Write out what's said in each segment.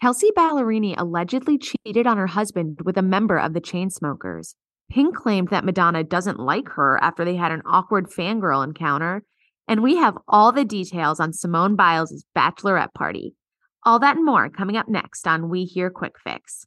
Kelsea Ballerini allegedly cheated on her husband with a member of the Chainsmokers. Pink claimed that Madonna doesn't like her after they had an awkward fangirl encounter. And we have all the details on Simone Biles' bachelorette party. All that and more coming up next on We Hear Quick Fix.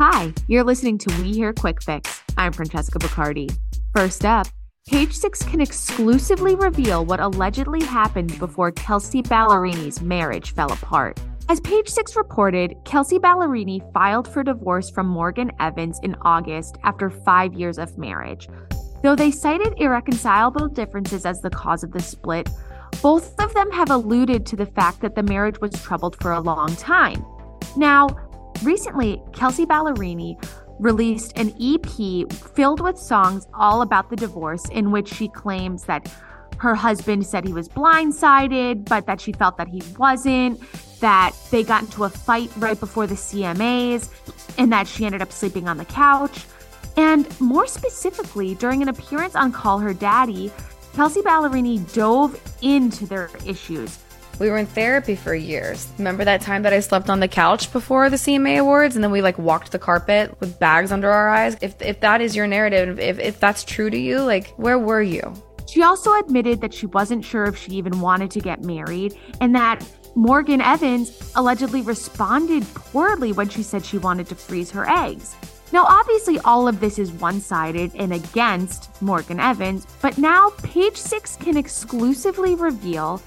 Hi, you're listening to We Hear Quick Fix. I'm Francesca Bacardi. First up, Page Six can exclusively reveal what allegedly happened before Kelsea Ballerini's marriage fell apart. As Page Six reported, Kelsea Ballerini filed for divorce from Morgan Evans in August after five years of marriage. Though they cited irreconcilable differences as the cause of the split, both of them have alluded to the fact that the marriage was troubled for a long time. Now, Recently, Kelsea Ballerini released an EP filled with songs all about the divorce, in which she claims that her husband said he was blindsided, but that she felt that he wasn't, that they got into a fight right before the CMAs, and that she ended up sleeping on the couch. And more specifically, during an appearance on Call Her Daddy, Kelsea Ballerini dove into their issues we were in therapy for years. Remember that time that I slept on the couch before the CMA Awards and then we like walked the carpet with bags under our eyes? If, if that is your narrative, if, if that's true to you, like where were you? She also admitted that she wasn't sure if she even wanted to get married and that Morgan Evans allegedly responded poorly when she said she wanted to freeze her eggs. Now, obviously, all of this is one sided and against Morgan Evans, but now Page Six can exclusively reveal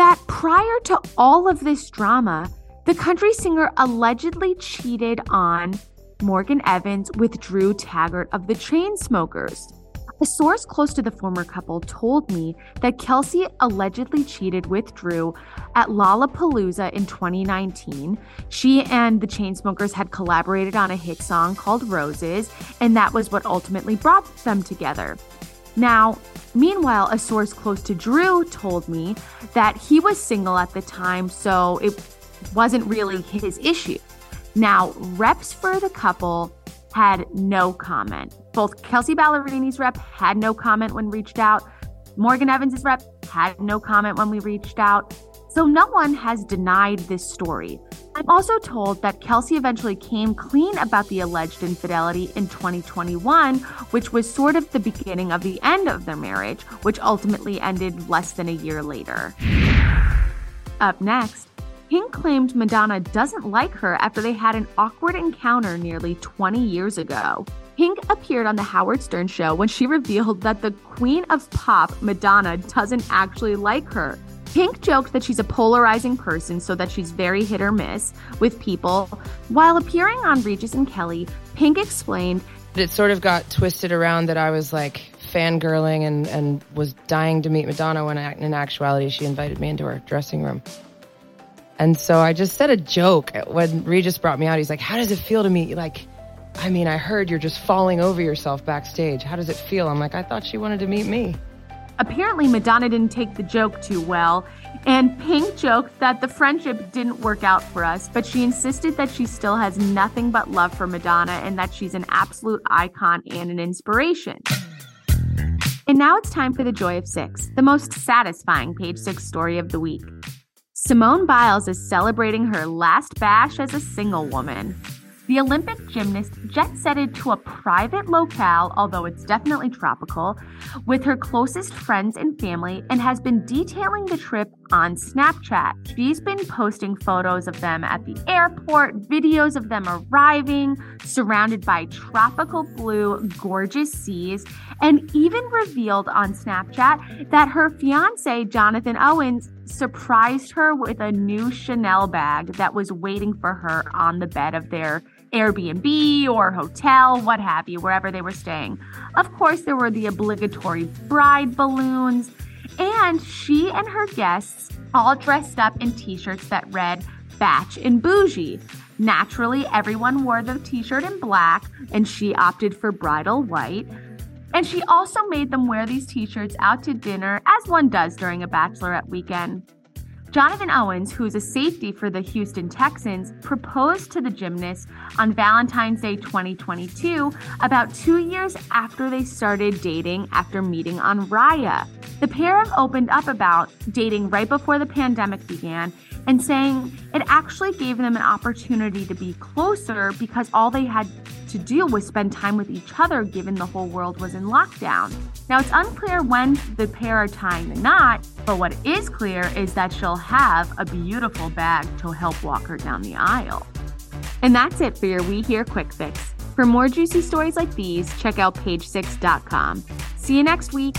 that prior to all of this drama, the country singer allegedly cheated on Morgan Evans with Drew Taggart of the Chainsmokers. A source close to the former couple told me that Kelsea allegedly cheated with Drew at Lollapalooza in 2019. She and the Chainsmokers had collaborated on a hit song called Roses, and that was what ultimately brought them together. Now, meanwhile, a source close to Drew told me that he was single at the time, so it wasn't really his issue. Now, reps for the couple had no comment. Both Kelsea Ballerini's rep had no comment when reached out. Morgan Evans' rep had no comment when we reached out. So no one has denied this story. I'm also told that Kelsea eventually came clean about the alleged infidelity in 2021, which was sort of the beginning of the end of their marriage, which ultimately ended less than a year later. Up next, Pink claimed Madonna doesn't like her after they had an awkward encounter nearly 20 years ago. Pink appeared on The Howard Stern Show when she revealed that the queen of pop, Madonna, doesn't actually like her. Pink joked that she's a polarizing person, so that she's very hit or miss with people. While appearing on Regis and Kelly, Pink explained it sort of got twisted around that I was like fangirling and, and was dying to meet Madonna when in actuality she invited me into her dressing room. And so I just said a joke when Regis brought me out. He's like, How does it feel to meet like I mean, I heard you're just falling over yourself backstage. How does it feel? I'm like, I thought she wanted to meet me. Apparently, Madonna didn't take the joke too well, and Pink joked that the friendship didn't work out for us, but she insisted that she still has nothing but love for Madonna and that she's an absolute icon and an inspiration. And now it's time for the Joy of Six, the most satisfying page six story of the week. Simone Biles is celebrating her last bash as a single woman. The Olympic gymnast jet setted to a private locale, although it's definitely tropical, with her closest friends and family and has been detailing the trip on Snapchat. She's been posting photos of them at the airport, videos of them arriving, surrounded by tropical blue, gorgeous seas, and even revealed on Snapchat that her fiance, Jonathan Owens, surprised her with a new Chanel bag that was waiting for her on the bed of their Airbnb or hotel, what have you, wherever they were staying. Of course, there were the obligatory bride balloons, and she and her guests all dressed up in t shirts that read Batch and Bougie. Naturally, everyone wore the t shirt in black, and she opted for bridal white. And she also made them wear these t shirts out to dinner, as one does during a bachelorette weekend. Jonathan Owens, who is a safety for the Houston Texans, proposed to the gymnast on Valentine's Day 2022, about two years after they started dating after meeting on Raya. The pair have opened up about dating right before the pandemic began and saying it actually gave them an opportunity to be closer because all they had to do was spend time with each other given the whole world was in lockdown. Now, it's unclear when the pair are tying the knot, but what is clear is that she'll have a beautiful bag to help walk her down the aisle. And that's it for your We Hear Quick Fix. For more juicy stories like these, check out page6.com. See you next week.